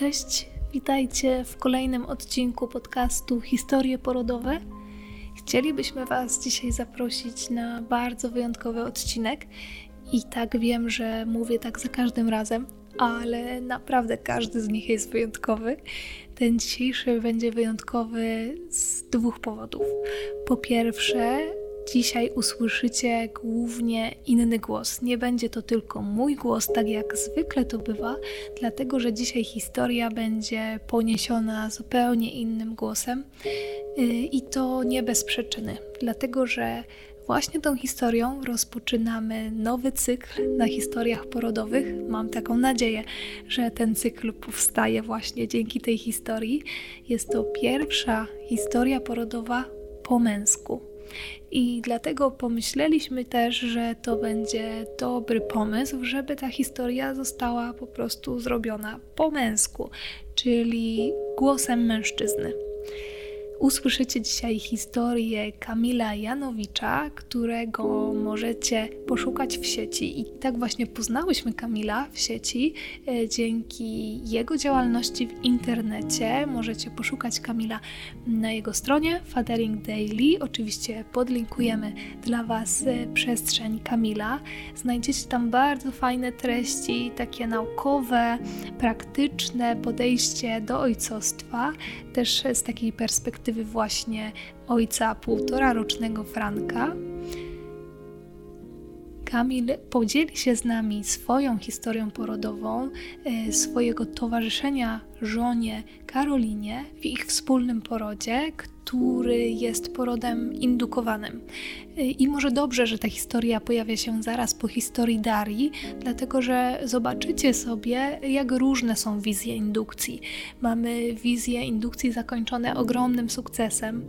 Cześć, witajcie w kolejnym odcinku podcastu Historie Porodowe. Chcielibyśmy Was dzisiaj zaprosić na bardzo wyjątkowy odcinek i tak wiem, że mówię tak za każdym razem, ale naprawdę każdy z nich jest wyjątkowy. Ten dzisiejszy będzie wyjątkowy z dwóch powodów. Po pierwsze, Dzisiaj usłyszycie głównie inny głos. Nie będzie to tylko mój głos, tak jak zwykle to bywa, dlatego że dzisiaj historia będzie poniesiona zupełnie innym głosem y, i to nie bez przyczyny, dlatego że właśnie tą historią rozpoczynamy nowy cykl na historiach porodowych. Mam taką nadzieję, że ten cykl powstaje właśnie dzięki tej historii. Jest to pierwsza historia porodowa po męsku. I dlatego pomyśleliśmy też, że to będzie dobry pomysł, żeby ta historia została po prostu zrobiona po męsku, czyli głosem mężczyzny. Usłyszycie dzisiaj historię Kamila Janowicza, którego możecie poszukać w sieci. I tak właśnie poznałyśmy Kamila w sieci e, dzięki jego działalności w internecie. Możecie poszukać Kamila na jego stronie Fathering Daily. Oczywiście podlinkujemy dla Was e, przestrzeń Kamila. Znajdziecie tam bardzo fajne treści, takie naukowe, praktyczne podejście do ojcostwa, też z takiej perspektywy perspektywy właśnie ojca półtora rocznego Franka, Kamil podzieli się z nami swoją historią porodową, e, swojego towarzyszenia żonie Karolinie w ich wspólnym porodzie, który jest porodem indukowanym. I może dobrze, że ta historia pojawia się zaraz po historii Darii, dlatego że zobaczycie sobie, jak różne są wizje indukcji. Mamy wizje indukcji zakończone ogromnym sukcesem,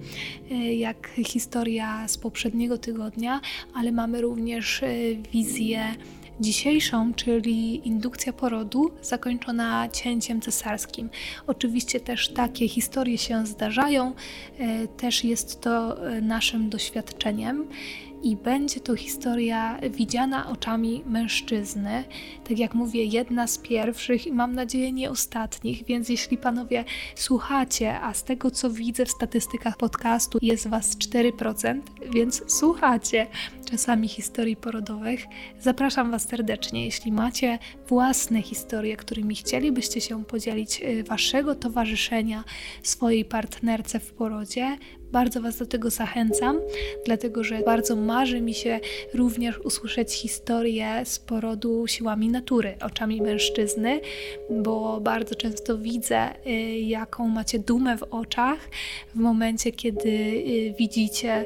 jak historia z poprzedniego tygodnia, ale mamy również wizję dzisiejszą, czyli indukcja porodu zakończona cięciem cesarskim. Oczywiście też takie historie się zdarzają, e, też jest to e, naszym doświadczeniem i będzie to historia widziana oczami mężczyzny. Tak jak mówię, jedna z pierwszych i mam nadzieję nie ostatnich, więc jeśli panowie słuchacie, a z tego co widzę w statystykach podcastu jest was 4%, więc słuchacie czasami historii porodowych, zapraszam was serdecznie. Jeśli macie własne historie, którymi chcielibyście się podzielić y, waszego towarzyszenia swojej partnerce w porodzie, bardzo Was do tego zachęcam, dlatego że bardzo marzy mi się również usłyszeć historię z porodu siłami natury, oczami mężczyzny, bo bardzo często widzę, y, jaką macie dumę w oczach w momencie, kiedy y, widzicie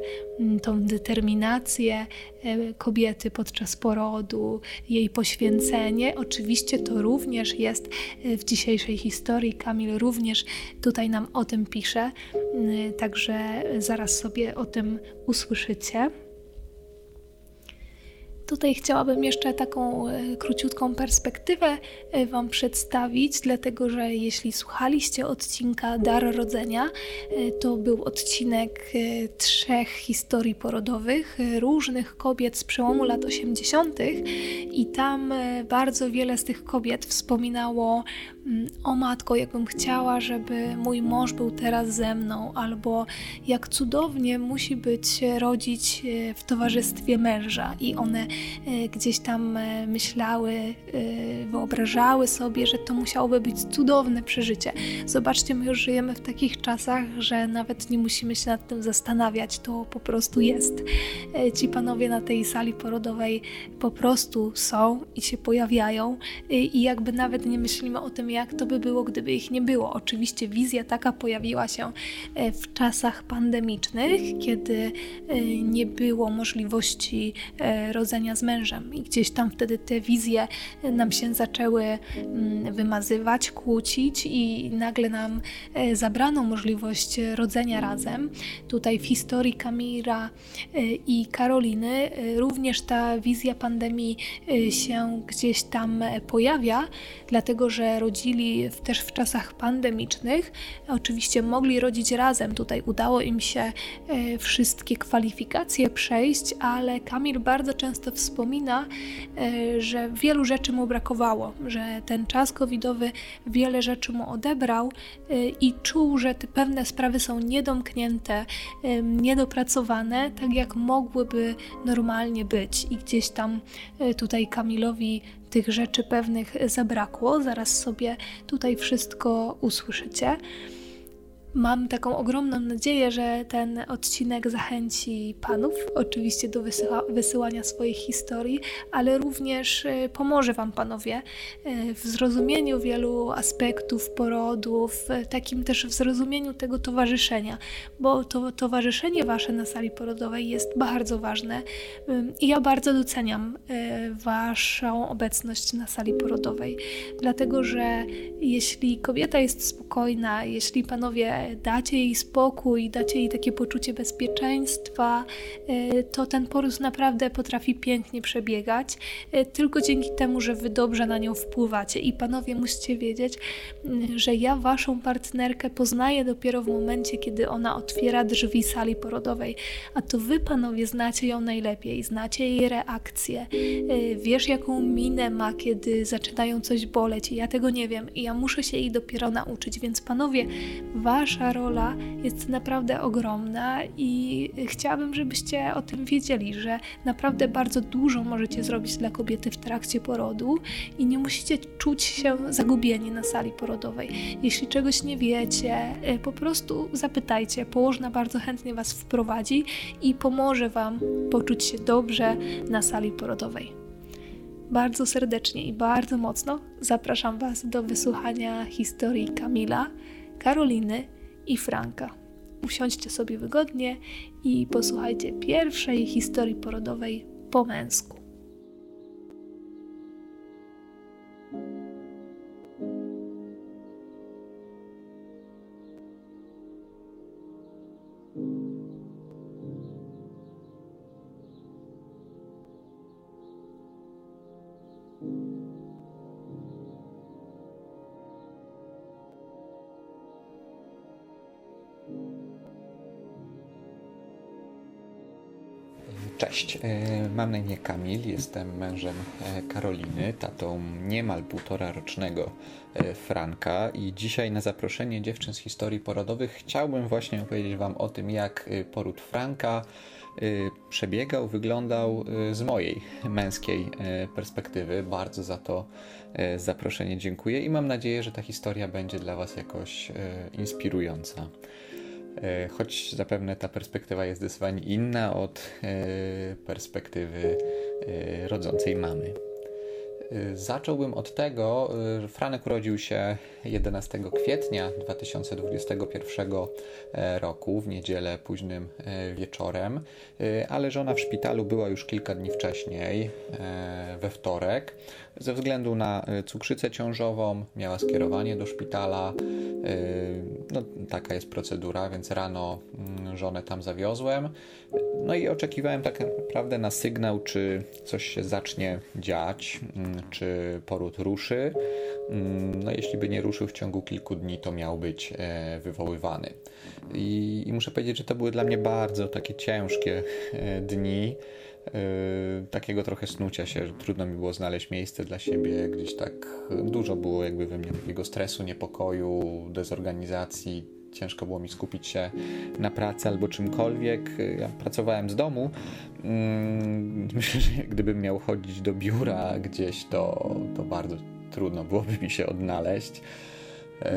tą determinację y, kobiety podczas porodu, jej poświęcenie. Oczywiście to również jest w dzisiejszej historii. Kamil również tutaj nam o tym pisze, także zaraz sobie o tym usłyszycie. Tutaj chciałabym jeszcze taką e, króciutką perspektywę e, Wam przedstawić, dlatego że jeśli słuchaliście odcinka Dar Rodzenia, e, to był odcinek trzech historii porodowych różnych kobiet z przełomu lat 80. i tam bardzo wiele z tych kobiet wspominało Mm, o matko, jakbym chciała, żeby mój mąż był teraz ze mną, albo jak cudownie musi być rodzić w towarzystwie męża. I one gdzieś tam e, myślały, wyobrażały sobie, że to musiałoby być cudowne przeżycie. Zobaczcie, my już żyjemy w takich czasach, że nawet nie musimy się nad tym zastanawiać, to po prostu jest. Ci panowie na tej sali porodowej po prostu są i się pojawiają, i jakby nawet nie myślimy o tym, jak to by było, gdyby ich nie było. Oczywiście wizja taka pojawiła się e, w czasach pandemicznych, kiedy e, nie było możliwości e, rodzenia z mężem i gdzieś tam wtedy te wizje nam się zaczęły mm, wymazywać, kłócić i nagle nam zabrano możliwość rodzenia razem. Tutaj w historii Kamira i Karoliny również ta wizja pandemii się gdzieś tam pojawia, dlatego że rodzili też w czasach pandemicznych. Oczywiście mogli rodzić razem. Tutaj udało im się e, wszystkie kwalifikacje przejść, ale Kamil bardzo często wspomina, e, że wielu rzeczy mu brakowało, że ten czas covidowy wiele rzeczy mu odebrał e, i czuł, że te pewne sprawy są niedomknięte, niedopracowane, tak jak mogłyby normalnie być. I gdzieś tam tutaj Kamilowi tych rzeczy pewnych zabrakło. Zaraz sobie tutaj wszystko usłyszycie. Mam taką ogromną nadzieję, że ten odcinek zachęci panów, oczywiście do wysyła, wysyłania swoich historii, ale również y, pomoże wam panowie y, w zrozumieniu wielu aspektów porodu, w takim też w zrozumieniu tego towarzyszenia, bo to towarzyszenie wasze na sali porodowej jest bardzo ważne i ja bardzo doceniam y, waszą obecność na sali porodowej, dlatego że jeśli kobieta jest spokojna, jeśli panowie dacie jej spokój, dacie jej takie poczucie bezpieczeństwa, e, to ten poród naprawdę potrafi pięknie przebiegać, e, tylko dzięki temu, że wy dobrze na nią wpływacie. I panowie musicie wiedzieć, że ja waszą partnerkę poznaję dopiero w momencie, kiedy ona otwiera drzwi sali porodowej, a to wy panowie znacie ją najlepiej, znacie jej reakcję, e, wiesz jaką minę ma, kiedy zaczynają coś boleć. Ja tego nie wiem. I ja muszę się jej dopiero nauczyć, więc panowie, wasza rola jest naprawdę ogromna i chciałabym, żebyście o tym wiedzieli, że naprawdę bardzo dużo możecie zrobić dla kobiety w trakcie porodu i nie musicie czuć się zagubieni na sali porodowej. Jeśli czegoś nie wiecie, y, po prostu zapytajcie. Położna bardzo chętnie Was wprowadzi i pomoże Wam poczuć się dobrze na sali porodowej. Bardzo serdecznie i bardzo mocno zapraszam Was do wysłuchania historii Kamila, Karoliny i Franka. Usiądźcie sobie wygodnie i posłuchajcie pierwszej historii porodowej po męsku. Cześć, e, mam na imię Kamil, jestem mężem e, Karoliny, tatą niemal półtora rocznego e, Franka i dzisiaj na zaproszenie dziewczyn z historii porodowych chciałbym właśnie opowiedzieć Wam o tym, jak poród Franka przebiegał, wyglądał z mojej męskiej perspektywy. Bardzo za to zaproszenie dziękuję i mam nadzieję, że ta historia będzie dla Was jakoś inspirująca. E, choć zapewne ta perspektywa jest zdecydowanie inna od e, perspektywy e, rodzącej mamy. Zacząłbym od tego, że Franek urodził się 11 kwietnia 2021 roku, w niedzielę późnym wieczorem, ale żona w szpitalu była już kilka dni wcześniej, we wtorek. Ze względu na cukrzycę ciążową miała skierowanie do szpitala. No, taka jest procedura, więc rano mm, żonę tam zawiozłem. No i oczekiwałem tak naprawdę na sygnał, czy coś się zacznie dziać, mm, czy poród ruszy. Mm, no jeśli by nie ruszył w ciągu kilku dni, to miał być e, wywoływany. I, i muszę powiedzieć, że to były dla mnie bardzo takie ciężkie e, dni. Yy, takiego trochę snucia się, że trudno mi było znaleźć miejsce dla siebie, gdzieś tak dużo było jakby we mnie takiego stresu, niepokoju, dezorganizacji, ciężko było mi skupić się na pracy albo czymkolwiek. Ja pracowałem z domu. Mm, myślę, że gdybym miał chodzić do biura gdzieś, to, to bardzo trudno byłoby mi się odnaleźć. Yy,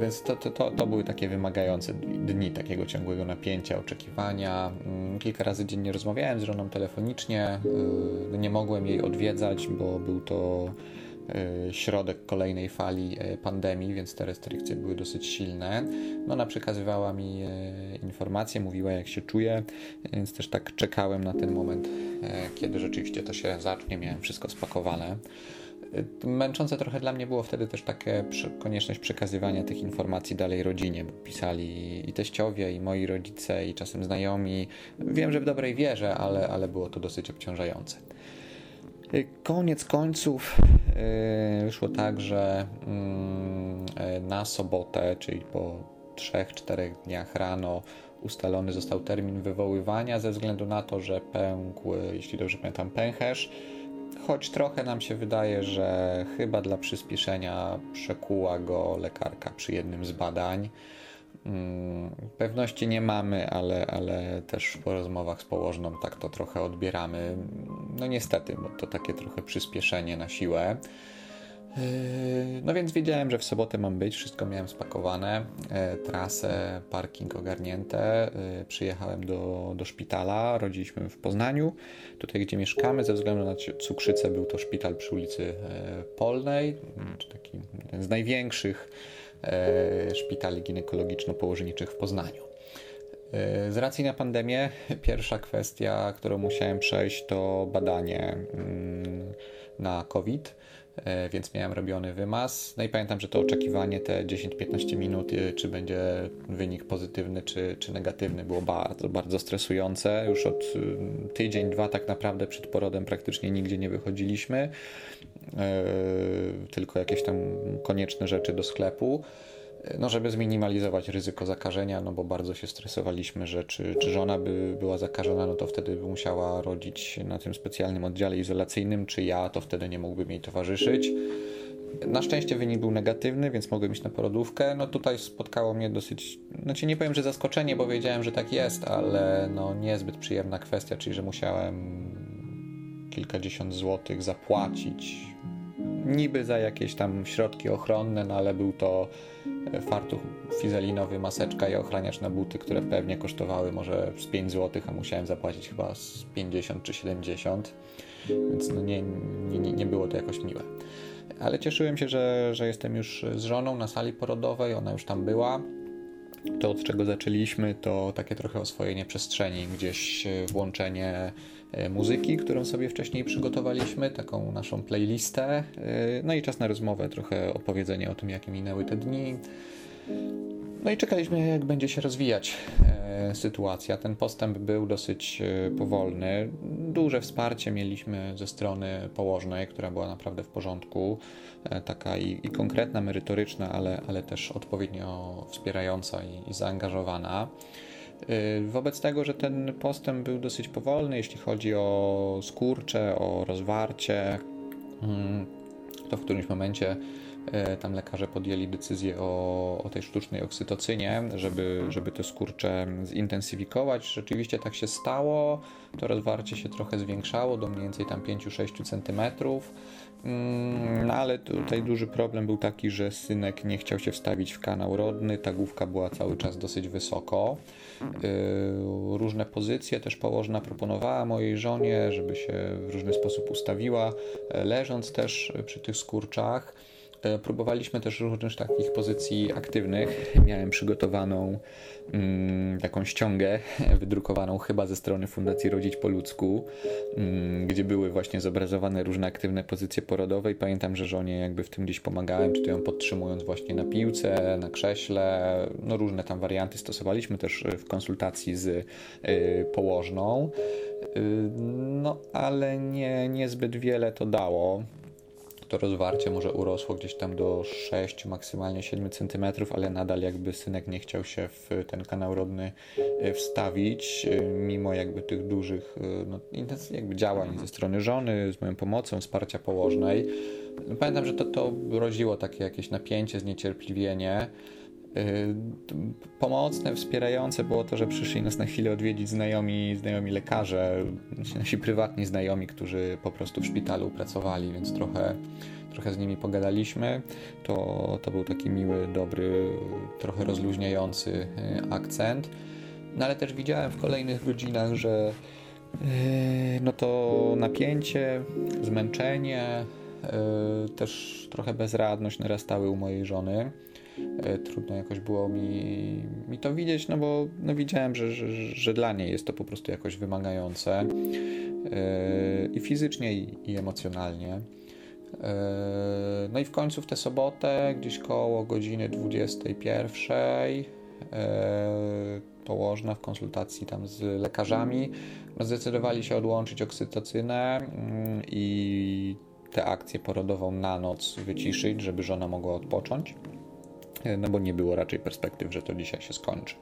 więc to, to, to, były takie wymagające dni takiego ciągłego napięcia, oczekiwania. Mm, kilka razy dziennie rozmawiałem z żoną telefonicznie. Yy, nie mogłem jej odwiedzać, bo był to środek kolejnej fali pandemii, więc te restrykcje były dosyć silne. No, ona przekazywała mi informacje, mówiła jak się czuje, więc też tak czekałem na ten moment, kiedy rzeczywiście to się zacznie. Miałem wszystko spakowane. Męczące trochę dla mnie było wtedy też takie konieczność przekazywania tych informacji dalej rodzinie, bo pisali i teściowie, i moi rodzice, i czasem znajomi. Wiem, że w dobrej wierze, ale, ale było to dosyć obciążające. Koniec końców wyszło tak, że mm, na sobotę, czyli po 3-4 dniach rano, ustalony został termin wywoływania ze względu na to, że pękł, jeśli dobrze pamiętam, pęcherz. Choć trochę nam się wydaje, że chyba dla przyspieszenia przekuła go lekarka przy jednym z badań. Mm, pewności nie mamy, ale, ale też po rozmowach z położną tak to trochę odbieramy. No niestety, bo to takie trochę przyspieszenie na siłę. Yy, no więc wiedziałem, że w sobotę mam być, wszystko miałem spakowane, yy, trasę, parking ogarnięte. Yy, przyjechałem do, do szpitala, rodziliśmy w Poznaniu, tutaj gdzie mieszkamy. Ze względu na cukrzycę był to szpital przy ulicy Polnej, taki jeden z największych szpitali ginekologiczno-położniczych w Poznaniu. Z racji na pandemię, pierwsza kwestia, którą musiałem przejść, to badanie mm, na COVID. E, więc miałem robiony wymaz. No i pamiętam, że to oczekiwanie te 10-15 minut, y, czy będzie wynik pozytywny, czy, czy negatywny, było bardzo, bardzo stresujące. Już od y, tydzień, dwa tak naprawdę przed porodem praktycznie nigdzie nie wychodziliśmy, e, tylko jakieś tam konieczne rzeczy do sklepu no żeby zminimalizować ryzyko zakażenia, no bo bardzo się stresowaliśmy, że czy, czy żona by była zakażona, no to wtedy by musiała rodzić na tym specjalnym oddziale izolacyjnym, czy ja, to wtedy nie mógłbym jej towarzyszyć. Na szczęście wynik był negatywny, więc mogłem iść na porodówkę. No tutaj spotkało mnie dosyć, znaczy nie powiem, że zaskoczenie, bo wiedziałem, że tak jest, ale no niezbyt przyjemna kwestia, czyli że musiałem kilkadziesiąt złotych zapłacić niby za jakieś tam środki ochronne, no ale był to fartuch fizelinowy, maseczka i ochraniacz na buty, które pewnie kosztowały może z 5 zł, a musiałem zapłacić chyba z 50 czy 70, więc no nie, nie, nie było to jakoś miłe. Ale cieszyłem się, że, że jestem już z żoną na sali porodowej, ona już tam była. To, od czego zaczęliśmy, to takie trochę oswojenie przestrzeni, gdzieś włączenie e, muzyki, którą sobie wcześniej przygotowaliśmy, taką naszą playlistę. E, no i czas na rozmowę, trochę opowiedzenie o tym, jakie minęły te dni. No i czekaliśmy, jak będzie się rozwijać e, sytuacja. Ten postęp był dosyć powolny. Duże wsparcie mieliśmy ze strony położnej, która była naprawdę w porządku. taka i, i konkretna, merytoryczna, ale, ale też odpowiednio wspierająca i, i zaangażowana. Y, wobec tego, że ten postęp był dosyć powolny, jeśli chodzi o skurcze, o rozwarcie, mm, to w którymś momencie tam lekarze podjęli decyzję o, o tej sztucznej oksytocynie, żeby, żeby te skurcze zintensyfikować. Rzeczywiście tak się stało. To rozwarcie się trochę zwiększało do mniej więcej tam 5-6 cm. Mm, no ale tutaj duży problem był taki, że synek nie chciał się wstawić w kanał rodny, ta główka była cały czas dosyć wysoko. Y, różne pozycje też położna proponowała mojej żonie, żeby się w różny sposób ustawiła, e, leżąc też przy tych skurczach. E, próbowaliśmy też różnych takich pozycji aktywnych. Miałem przygotowaną mm, taką ściągę, wydrukowaną chyba ze strony Fundacji Rodzić po ludzku, mm, gdzie były właśnie zobrazowane różne aktywne pozycje porodowe i pamiętam, że żonie jakby w tym gdzieś pomagałem, czy to ją podtrzymując właśnie na piłce, na krześle, no różne tam warianty stosowaliśmy też w konsultacji z y, położną. No, ale nie, niezbyt wiele to dało to rozwarcie może urosło gdzieś tam do 6, maksymalnie 7 cm, ale nadal jakby synek nie chciał się w ten kanał rodny e, wstawić, e, mimo jakby tych dużych e, no, jakby działań ze strony żony, z moją pomocą, wsparcia położnej. Pamiętam, że to, to rodziło takie jakieś napięcie, zniecierpliwienie. Pomocne, wspierające było to, że przyszli nas na chwilę odwiedzić znajomi, znajomi lekarze, nasi prywatni znajomi, którzy po prostu w szpitalu pracowali, więc trochę, trochę z nimi pogadaliśmy. To, to był taki miły, dobry, trochę rozluźniający y, akcent. No ale też widziałem w kolejnych godzinach, że y, no to napięcie, zmęczenie, y, też trochę bezradność narastały u mojej żony. E, trudno jakoś było mi, mi to widzieć, no bo no widziałem, że, że, że dla niej jest to po prostu jakoś wymagające e, i fizycznie, i, emocjonalnie. E, no i w końcu w tę sobotę, gdzieś koło godziny 21, położna w konsultacji tam z lekarzami, zdecydowali się odłączyć oksytocynę mm, i tę akcję porodową na noc wyciszyć, żeby żona mogła odpocząć. E, no bo nie było raczej perspektyw, że to dzisiaj się skończy.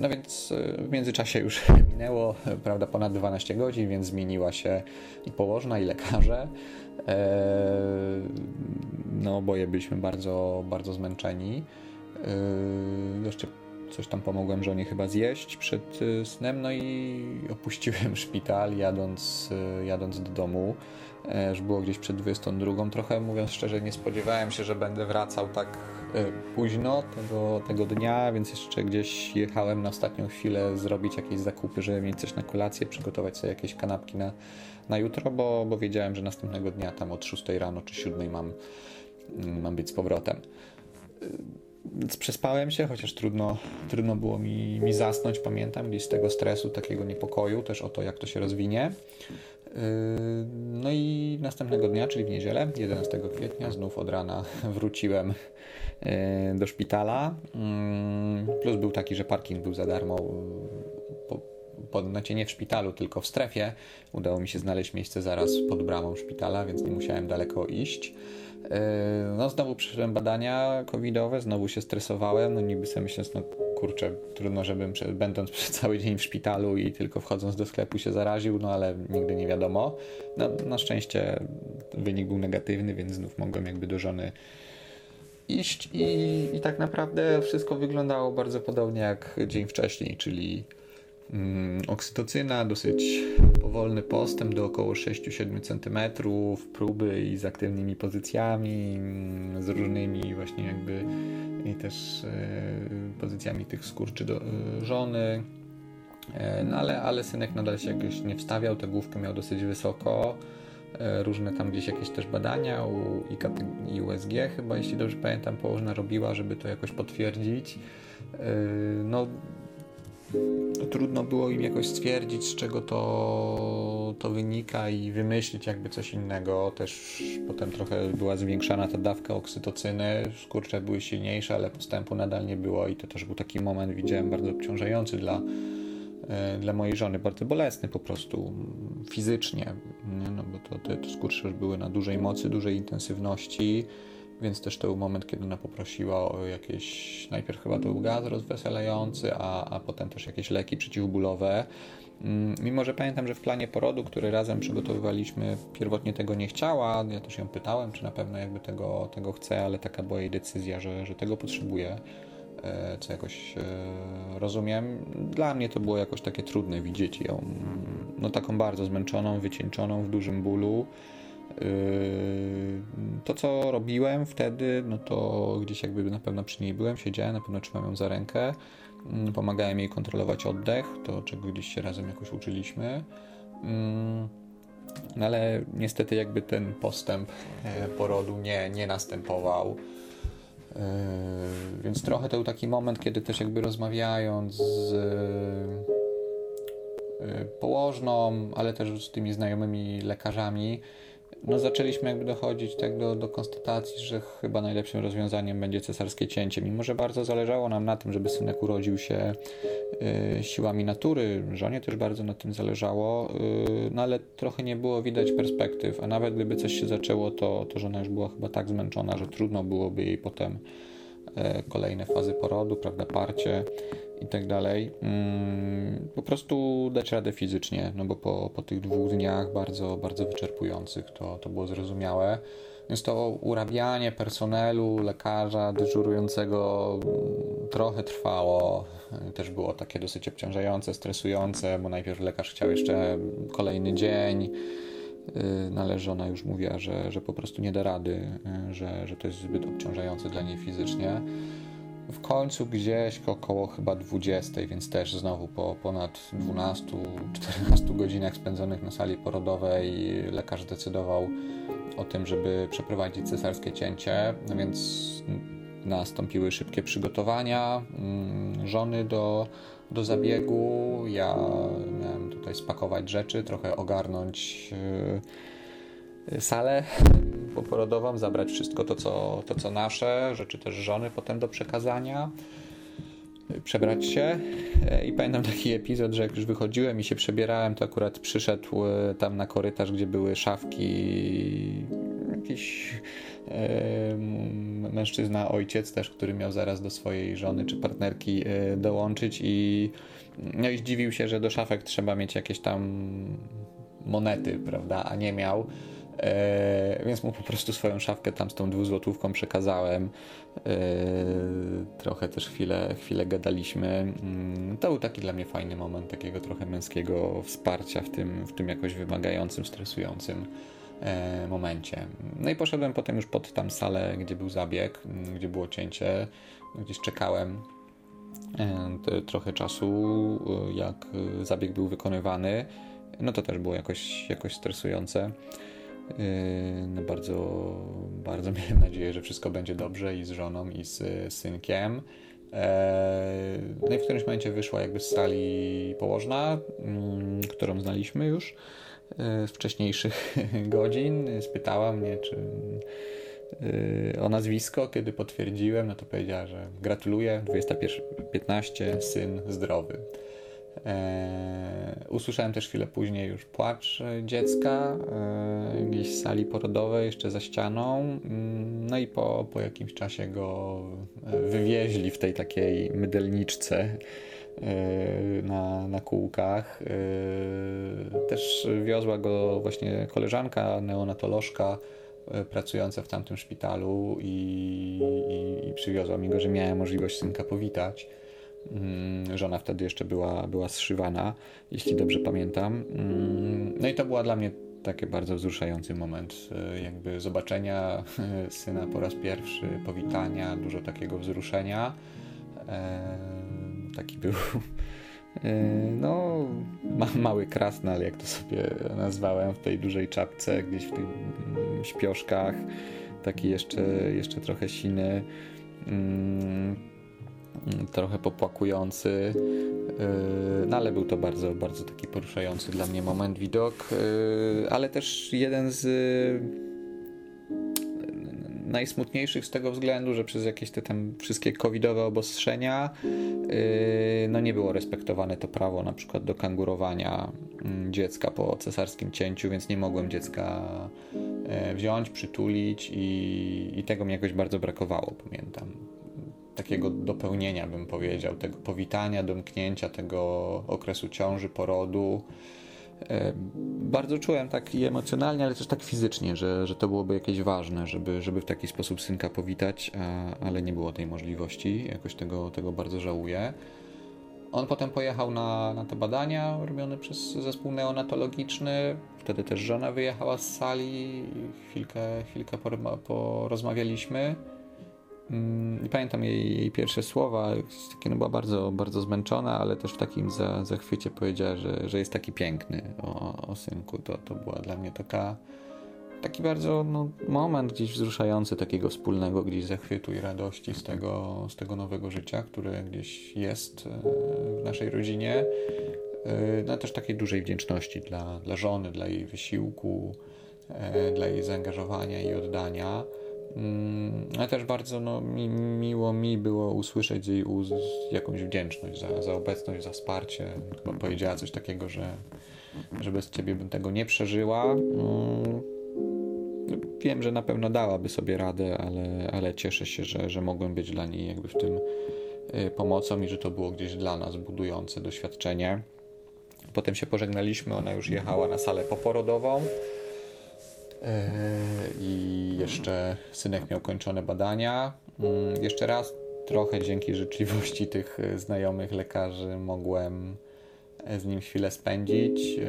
No więc w międzyczasie już minęło prawda, ponad 12 godzin, więc zmieniła się i położna, i lekarze. No, oboje byliśmy bardzo, bardzo zmęczeni. Jeszcze coś tam pomogłem żonie chyba zjeść przed snem, no i opuściłem szpital jadąc, jadąc do domu. Już było gdzieś przed 22. Trochę mówiąc szczerze, nie spodziewałem się, że będę wracał tak E, późno tego, tego dnia, więc jeszcze gdzieś jechałem na ostatnią chwilę zrobić jakieś zakupy, żeby mieć coś na kolację, przygotować sobie jakieś kanapki na, na jutro, bo, bo wiedziałem, że następnego dnia tam od 6 rano czy 7 mam, mm, mam być z powrotem. E, więc przespałem się, chociaż trudno, trudno było mi, mi zasnąć, pamiętam, gdzieś z tego stresu, takiego niepokoju, też o to, jak to się rozwinie. Yy, no i następnego dnia, czyli w niedzielę, 11 kwietnia, znów od rana wróciłem do szpitala. Yy, plus był taki, że parking był za darmo. Po, znaczy nie w szpitalu, tylko w strefie. Udało mi się znaleźć miejsce zaraz pod bramą szpitala, więc nie musiałem daleko iść. No znowu przyszedłem badania covidowe, znowu się stresowałem, no niby sobie myśląc, no kurczę, trudno, żebym będąc przez cały dzień w szpitalu i tylko wchodząc do sklepu się zaraził, no ale nigdy nie wiadomo. No, na szczęście wynik był negatywny, więc znów mogłem jakby do żony iść i, i tak naprawdę wszystko wyglądało bardzo podobnie jak dzień wcześniej, czyli mm, oksytocyna, dosyć powolny postęp do około 6-7 cm, próby i z aktywnymi pozycjami, mm, z różnymi właśnie jakby i też e, pozycjami tych skurczy do e, żony. E, no ale, ale synek nadal się jakoś nie wstawiał, tę główkę miał dosyć wysoko. Różne tam gdzieś jakieś też badania u i USG chyba, jeśli dobrze pamiętam, położna robiła, żeby to jakoś potwierdzić. No trudno było im jakoś stwierdzić, z czego to, to wynika i wymyślić jakby coś innego. Też potem trochę była zwiększana ta dawka oksytocyny, skurcze były silniejsze, ale postępu nadal nie było i to też był taki moment, widziałem, bardzo obciążający dla, e, dla mojej żony, bardzo bolesny po prostu fizycznie, no bo to, te, te skurcze były na dużej mocy, dużej intensywności więc też to był moment, kiedy ona poprosiła o jakieś, najpierw chyba to był gaz rozweselający, a, a potem też jakieś leki przeciwbólowe. Mm, mimo, że pamiętam, że w planie porodu, który razem przygotowywaliśmy, pierwotnie tego nie chciała. Ja też ją pytałem, czy na pewno jakby tego, tego chce, ale taka była jej decyzja, że, że tego potrzebuje, co jakoś e, rozumiem. Dla mnie to było jakoś takie trudne widzieć ją, no taką bardzo zmęczoną, wycieńczoną, w dużym bólu. Yy, to, co robiłem wtedy, no to gdzieś jakby na pewno przy niej byłem, siedziałem, na pewno trzymałem ją za rękę, mm, pomagałem jej kontrolować oddech, to czego gdzieś się razem jakoś uczyliśmy. Mm, no ale niestety jakby ten postęp e, porodu nie, nie następował. Yy, więc trochę to był taki moment, kiedy też jakby rozmawiając z e, położną, ale też z tymi znajomymi lekarzami, no zaczęliśmy jakby dochodzić tak do, do konstatacji, że chyba najlepszym rozwiązaniem będzie cesarskie cięcie. Mimo, że bardzo zależało nam na tym, żeby synek urodził się y, siłami natury, żonie też bardzo na tym zależało, y, no ale trochę nie było widać perspektyw, a nawet gdyby coś się zaczęło, to, to żona już była chyba tak zmęczona, że trudno byłoby jej potem y, kolejne fazy porodu, prawda, parcie i tak dalej, mm, po prostu dać radę fizycznie, no bo po, po tych dwóch dniach bardzo, bardzo wyczerpujących to, to było zrozumiałe. Więc to urabianie personelu, lekarza dyżurującego mm, trochę trwało. Też było takie dosyć obciążające, stresujące, bo najpierw lekarz chciał jeszcze kolejny dzień. Y, Należona już mówiła, że, że po prostu nie da rady, y, że, że to jest zbyt obciążające dla niej fizycznie. W końcu gdzieś około chyba 20, więc też znowu po ponad 12-14 godzinach spędzonych na sali porodowej lekarz decydował o tym, żeby przeprowadzić cesarskie cięcie, no więc nastąpiły szybkie przygotowania mm, żony do, do zabiegu. Ja miałem tutaj spakować rzeczy, trochę ogarnąć y, salę poporodową, zabrać wszystko to co, to, co nasze, rzeczy też żony potem do przekazania, przebrać się. I pamiętam taki epizod, że jak już wychodziłem i się przebierałem, to akurat przyszedł e, tam na korytarz, gdzie były szafki jakiś e, mężczyzna, ojciec też, który miał zaraz do swojej żony czy partnerki e, dołączyć i, no i zdziwił się, że do szafek trzeba mieć jakieś tam monety, prawda, a nie miał. E, więc mu po prostu swoją szafkę tam z tą dwuzłotówką przekazałem. E, trochę też chwilę, chwilę gadaliśmy. Mm, to był taki dla mnie fajny moment takiego trochę męskiego wsparcia w tym, w tym jakoś wymagającym, stresującym e, momencie. No i poszedłem potem już pod tam salę, gdzie był zabieg, mm, gdzie było cięcie. Gdzieś czekałem trochę czasu, jak zabieg był wykonywany. No to też było jakoś, jakoś stresujące. Yy, no bardzo, bardzo miałem nadzieję, że wszystko będzie dobrze i z żoną, i z synkiem. Yy, no i w którymś momencie wyszła jakby z sali położna, mm, którą znaliśmy już yy, z wcześniejszych godzin. Spytała mnie, czy o nazwisko. Kiedy potwierdziłem, no to powiedziała, że gratuluję, 21.15, syn zdrowy. E, usłyszałem też chwilę później już płacz dziecka e, w sali porodowej, jeszcze za ścianą. Mm, no i po, po jakimś czasie go e, wywieźli w tej takiej mydelniczce na, na kółkach. Też wiozła go właśnie koleżanka, neonatolożka pracująca w tamtym szpitalu i, i, i przywiozła mi go, że miałem możliwość synka powitać. Mm, żona wtedy jeszcze była, była zszywana, jeśli dobrze pamiętam. Mm, no i to była dla mnie taki bardzo wzruszający moment, e, jakby zobaczenia e, syna po raz pierwszy, powitania, dużo takiego wzruszenia. E, taki był no, mały krasnal, jak to sobie nazwałem, w tej dużej czapce, gdzieś w tych mm, śpioszkach, taki jeszcze, jeszcze trochę siny trochę popłakujący, yy, no ale był to bardzo, bardzo taki poruszający dla mnie moment, widok, yy, ale też jeden z yy, najsmutniejszych z tego względu, że przez jakieś te tam wszystkie covidowe obostrzenia no nie było respektowane to prawo na przykład do kangurowania mm, dziecka po cesarskim cięciu, więc nie mogłem dziecka wziąć, przytulić i, i tego mi jakoś bardzo brakowało, pamiętam takiego dopełnienia, bym powiedział, tego powitania, domknięcia tego okresu ciąży, porodu. E, bardzo czułem tak i emocjonalnie, ale też tak fizycznie, że, że to byłoby jakieś ważne, żeby, żeby w taki sposób synka powitać, ale nie było tej możliwości. Jakoś tego, tego bardzo żałuję. On potem pojechał na, na te badania robione przez zespół neonatologiczny. Wtedy też żona wyjechała z sali. Chwilkę, chwilkę porozmawialiśmy. Mm, I pamiętam jej, jej, pierwsze słowa, takie no była bardzo, bardzo zmęczona, ale też w takim za, zachwycie powiedziała, że, że jest taki piękny o, o synku. To, to była dla mnie taka, taki bardzo no, moment gdzieś wzruszający takiego wspólnego gdzieś zachwytu i radości z tego, z tego nowego życia, które gdzieś jest e, w naszej rodzinie. E, no też takiej dużej wdzięczności dla, dla żony, dla jej wysiłku, e, dla jej zaangażowania i oddania. Mm, ale też bardzo no, mi, miło mi było usłyszeć z jej ust jakąś wdzięczność za, za obecność, za wsparcie. Chyba powiedziała coś takiego, że, że bez ciebie bym tego nie przeżyła. Mm, wiem, że na pewno dałaby sobie radę, ale, ale cieszę się, że, że mogłem być dla niej jakby w tym y, pomocą i że to było gdzieś dla nas budujące doświadczenie. Potem się pożegnaliśmy, ona już jechała na salę poporodową. E, I jeszcze synek miał kończone badania. Mm, jeszcze raz, trochę dzięki życzliwości tych e, znajomych lekarzy, mogłem e, z nim chwilę spędzić,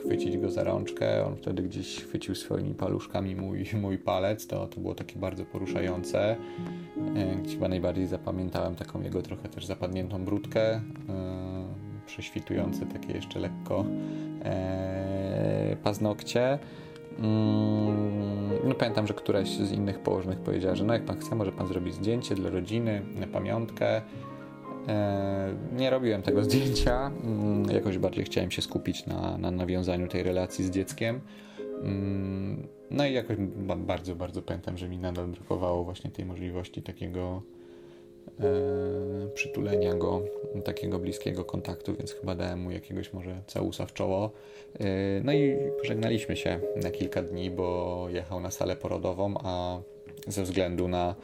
chwycić go za rączkę. On wtedy gdzieś chwycił swoimi paluszkami mój, mój palec. To, to było takie bardzo poruszające. Gdzie chyba najbardziej zapamiętałem taką jego trochę też zapadniętą brudkę, prześwitujące takie jeszcze lekko paznokcie. Mm, no pamiętam, że któraś z innych położnych powiedziała, że no jak pan chce, może pan zrobić zdjęcie dla rodziny, na pamiątkę. E, nie robiłem tego zdjęcia, mm, jakoś bardziej chciałem się skupić na, na nawiązaniu tej relacji z dzieckiem. Mm, no i jakoś bardzo, bardzo pamiętam, że mi nadal brakowało właśnie tej możliwości takiego przytulenia go, takiego bliskiego kontaktu, więc chyba dałem mu jakiegoś może całusa w czoło. No i pożegnaliśmy się na kilka dni, bo jechał na salę porodową, a ze względu na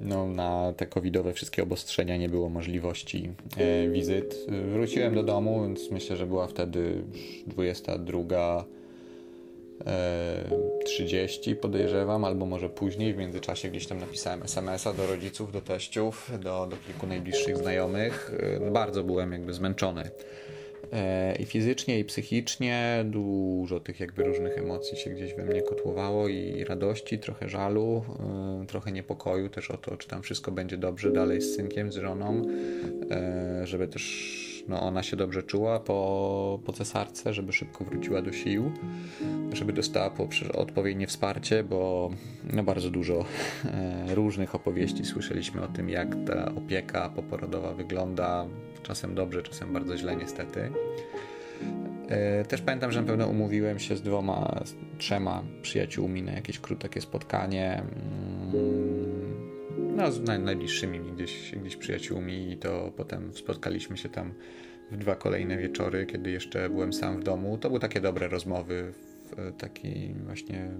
no, na te covidowe wszystkie obostrzenia nie było możliwości e, wizyt. Wróciłem do domu, więc myślę, że była wtedy 22. 30 e, podejrzewam, albo może później. W międzyczasie gdzieś tam napisałem SMS-a do rodziców, do teściów, do, do kilku najbliższych znajomych. E, bardzo byłem jakby zmęczony. E, i fizycznie, i psychicznie. Dużo tych jakby różnych emocji się gdzieś we mnie kotłowało i radości, trochę żalu, trochę niepokoju też o to, czy tam wszystko będzie dobrze dalej z synkiem, z żoną, żeby też no, ona się dobrze czuła po, po cesarce, żeby szybko wróciła do sił, żeby dostała odpowiednie wsparcie, bo no, bardzo dużo różnych opowieści słyszeliśmy o tym, jak ta opieka poporodowa wygląda, czasem dobrze, czasem bardzo źle niestety. E, też pamiętam, że na pewno umówiłem się z dwoma, z trzema przyjaciółmi na jakieś krótkie spotkanie. No, z najbliższymi gdzieś, gdzieś przyjaciółmi i to potem spotkaliśmy się tam w dwa kolejne wieczory, kiedy jeszcze byłem sam w domu. To były takie dobre rozmowy w takiej właśnie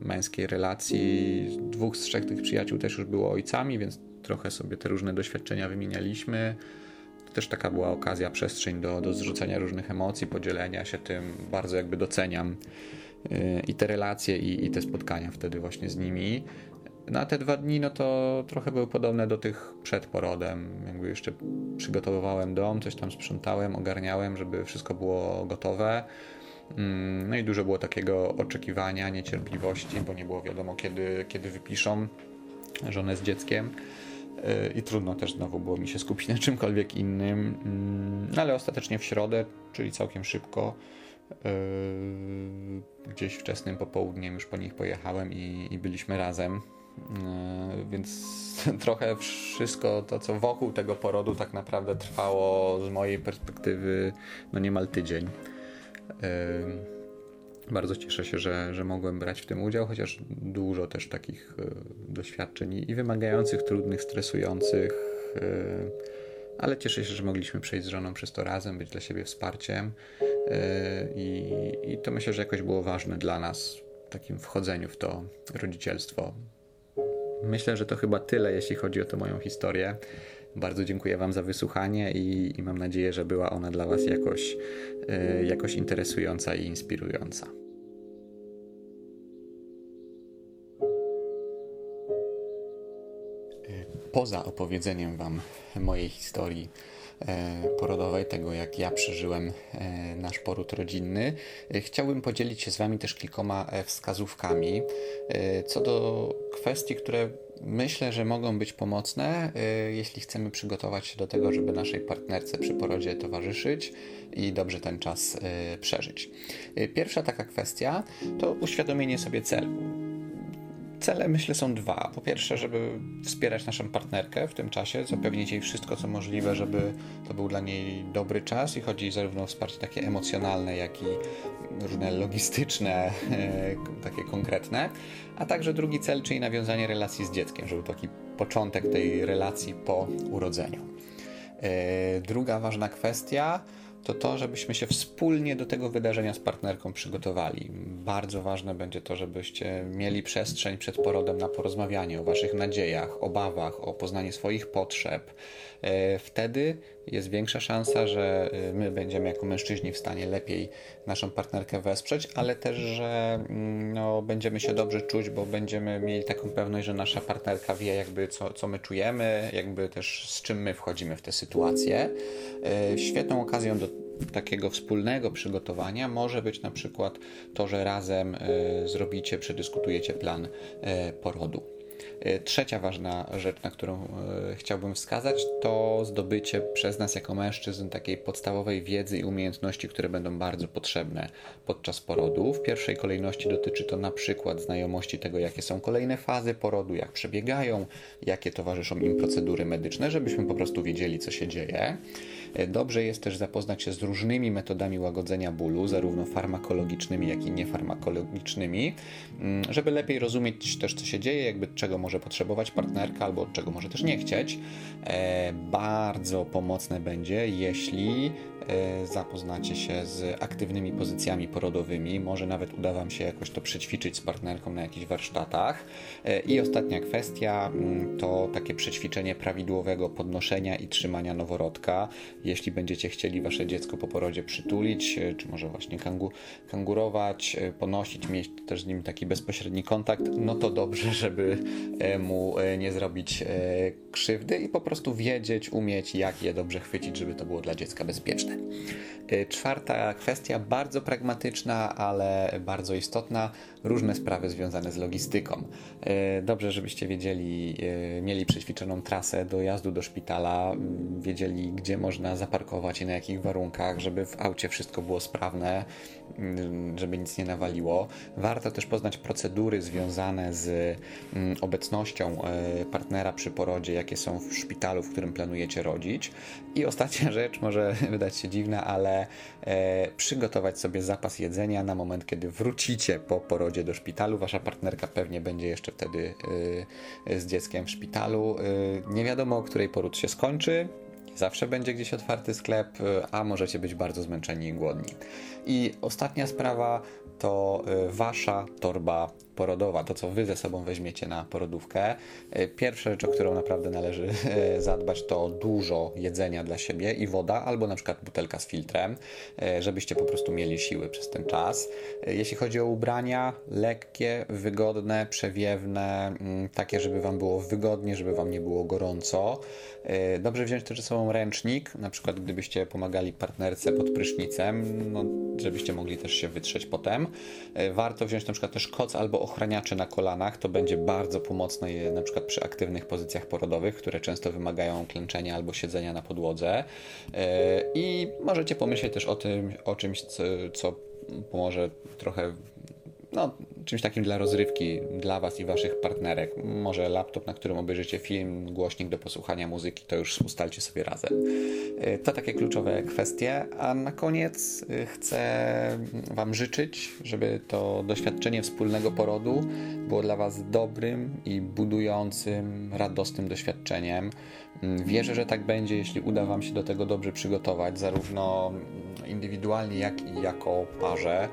męskiej relacji. Dwóch z trzech tych przyjaciół też już było ojcami, więc trochę sobie te różne doświadczenia wymienialiśmy też taka była okazja, przestrzeń do, do zrzucenia różnych emocji, podzielenia się tym. Bardzo jakby doceniam y, i te relacje, i, i te spotkania wtedy właśnie z nimi. No a te dwa dni, no to trochę były podobne do tych przed porodem. Jakby jeszcze przygotowywałem dom, coś tam sprzątałem, ogarniałem, żeby wszystko było gotowe. Mm, no i dużo było takiego oczekiwania, niecierpliwości, bo nie było wiadomo, kiedy, kiedy wypiszą żonę z dzieckiem i trudno też znowu było mi się skupić na czymkolwiek innym, mm, ale ostatecznie w środę, czyli całkiem szybko, yy, gdzieś wczesnym popołudniem już po nich pojechałem i, i byliśmy razem. Yy, więc trochę wszystko to, co wokół tego porodu, tak naprawdę trwało z mojej perspektywy no niemal tydzień. Yy, bardzo cieszę się, że, że mogłem brać w tym udział, chociaż dużo też takich y, doświadczeń i wymagających, trudnych, stresujących, ale cieszę się, że mogliśmy przejść z żoną przez to razem, być dla siebie wsparciem i, i to myślę, że jakoś było ważne dla nas takim wchodzeniu w to rodzicielstwo. Myślę, że to chyba tyle, jeśli chodzi o tę moją historię. Bardzo dziękuję Wam za wysłuchanie i, i mam nadzieję, że była ona dla Was jakoś, yy, jakoś interesująca i inspirująca. Poza opowiedzeniem Wam mojej historii E, porodowej, tego jak ja przeżyłem e, nasz poród rodzinny. E, chciałbym podzielić się z Wami też kilkoma wskazówkami co do kwestii, które myślę, że mogą być pomocne, jeśli chcemy przygotować się do tego, żeby naszej partnerce przy porodzie towarzyszyć i dobrze ten czas przeżyć. Pierwsza taka kwestia to uświadomienie sobie celu cele myślę są dwa. Po pierwsze, żeby wspierać naszą partnerkę w tym czasie, zapewnić jej wszystko, co możliwe, żeby to był dla niej dobry czas i chodzi zarówno o wsparcie takie emocjonalne, jak i różne logistyczne, e, takie konkretne, a także drugi cel, czyli nawiązanie relacji z dzieckiem, żeby taki początek tej relacji po urodzeniu. E, druga ważna kwestia to to, żebyśmy się wspólnie do tego wydarzenia z partnerką przygotowali. Bardzo ważne będzie to, żebyście mieli przestrzeń przed porodem na porozmawianie o waszych nadziejach, obawach, o poznanie swoich potrzeb. E, wtedy jest większa szansa, że e, my będziemy jako mężczyźni w stanie lepiej naszą partnerkę wesprzeć, ale też, że mm, no, będziemy się dobrze czuć, bo będziemy mieli taką pewność, że nasza partnerka wie, jakby co, co my czujemy, jakby też z czym my wchodzimy w tę sytuację. E, świetną okazją do takiego wspólnego przygotowania może być na przykład to, że razem zrobicie, przedyskutujecie plan porodu. E, trzecia ważna rzecz, na którą e, chciałbym wskazać, to zdobycie przez nas jako mężczyzn takiej podstawowej wiedzy i umiejętności, które będą bardzo potrzebne podczas porodu. W pierwszej kolejności dotyczy to na przykład znajomości tego, jakie są kolejne fazy porodu, jak przebiegają, jakie towarzyszą im procedury medyczne, żebyśmy po prostu wiedzieli, co się dzieje. E, dobrze jest też zapoznać się z różnymi metodami łagodzenia bólu, zarówno farmakologicznymi, jak i niefarmakologicznymi, mm, żeby lepiej rozumieć też, co się dzieje, jakby czego może potrzebować partnerka, albo czego może też nie chcieć. E, bardzo pomocne będzie, jeśli zapoznacie się z aktywnymi pozycjami porodowymi. Może nawet uda Wam się jakoś to przećwiczyć z partnerką na jakichś warsztatach. E, I ostatnia kwestia mm, to takie przećwiczenie prawidłowego podnoszenia i trzymania noworodka. Jeśli będziecie chcieli Wasze dziecko po porodzie przytulić, e, czy może właśnie kangu, kangurować, ponosić, mieć też z nim taki bezpośredni kontakt, no to dobrze, żeby mu nie zrobić krzywdy i po prostu wiedzieć, umieć, jak je dobrze chwycić, żeby to było dla dziecka bezpieczne. Y, czwarta kwestia, bardzo pragmatyczna, ale bardzo istotna, różne sprawy związane z logistyką. Y, dobrze, żebyście wiedzieli, y, mieli przećwiczoną trasę dojazdu do szpitala, wiedzieli, gdzie można zaparkować i na jakich warunkach, żeby w aucie wszystko było sprawne, żeby nic nie nawaliło. Warto też poznać procedury związane z obecnością partnera przy porodzie, jakie są w szpitalu, w którym planujecie rodzić. I ostatnia rzecz, może wydać się dziwna, ale e, przygotować sobie zapas jedzenia na moment, kiedy wrócicie po porodzie do szpitalu. Wasza partnerka pewnie będzie jeszcze wtedy e, z dzieckiem w szpitalu. E, nie wiadomo, o której poród się skończy. Zawsze będzie gdzieś otwarty sklep, a możecie być bardzo zmęczeni i głodni. I ostatnia sprawa to wasza torba porodowa, to co wy ze sobą weźmiecie na porodówkę. E, pierwsza rzecz, o którą naprawdę należy e, zadbać, to dużo jedzenia dla siebie i woda, albo na przykład butelka z filtrem, e, żebyście po prostu mieli siły przez ten czas. Jeśli chodzi o ubrania, lekkie, wygodne, przewiewne, mm, takie, żeby wam było wygodnie, żeby wam nie było gorąco. Dobrze wziąć też ze sobą ręcznik, na przykład gdybyście pomagali partnerce pod prysznicem, no, żebyście mogli też się wytrzeć potem. Warto wziąć na przykład też koc albo ochraniacze na kolanach to będzie bardzo pomocne na przykład przy aktywnych pozycjach porodowych, które często wymagają klęczenia albo siedzenia na podłodze. E, I możecie pomyśleć też o tym, o czymś, co, co pomoże trochę no, czymś takim dla rozrywki dla Was i Waszych partnerek. Może laptop, na którym obejrzycie film, głośnik do posłuchania muzyki, to już ustalcie sobie razem. E, to takie kluczowe kwestie. A na koniec e, chcę Wam życzyć, żeby to doświadczenie wspólnego porodu było dla Was dobrym i budującym, radosnym doświadczeniem. Mm, wierzę, że tak będzie, jeśli uda Wam się do tego dobrze przygotować, zarówno indywidualnie, jak i jako parze.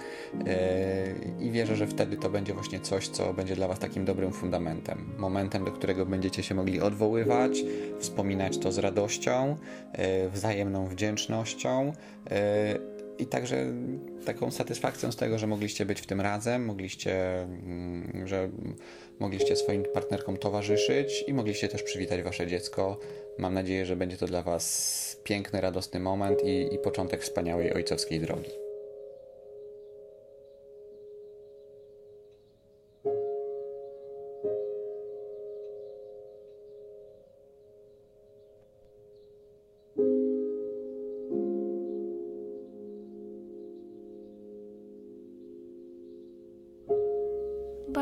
E, I wierzę, że wtedy to będzie właśnie coś, co będzie dla Was takim dobrym fundamentem. Momentem, do którego będziecie się mogli odwoływać, wspominać to z radością, e, wzajemną wdzięcznością e, i także taką satysfakcją z tego, że mogliście być w tym razem, mogliście, mm, że mogliście swoim partnerkom towarzyszyć i mogliście też przywitać wasze dziecko. Mam nadzieję, że będzie to dla was piękny, radosny moment i, i początek wspaniałej ojcowskiej drogi.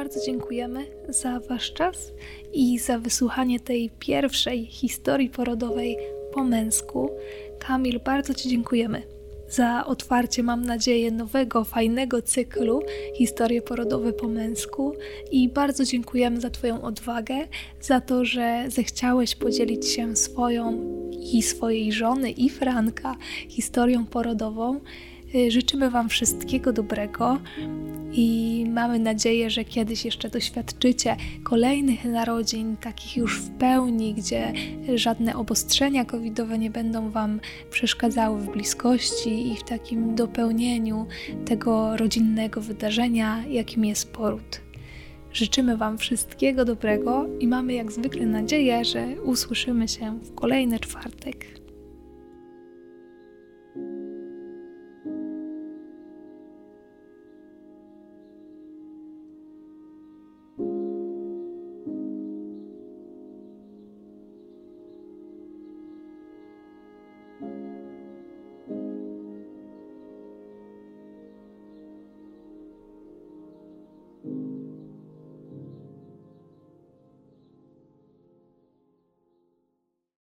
Bardzo dziękujemy za Wasz czas i za wysłuchanie tej pierwszej historii porodowej po męsku. Kamil, bardzo Ci dziękujemy za otwarcie, mam nadzieję, nowego, fajnego cyklu Historie porodowe po męsku i bardzo dziękujemy za Twoją odwagę, za to, że zechciałeś podzielić się swoją i swojej żony i Franka historią porodową. Y, życzymy Wam wszystkiego dobrego i mamy nadzieję, że kiedyś jeszcze doświadczycie kolejnych narodzin, takich już w pełni, gdzie żadne obostrzenia covidowe nie będą Wam przeszkadzały w bliskości i w takim dopełnieniu tego rodzinnego wydarzenia, jakim jest poród. Życzymy Wam wszystkiego dobrego i mamy jak zwykle nadzieję, że usłyszymy się w kolejny czwartek.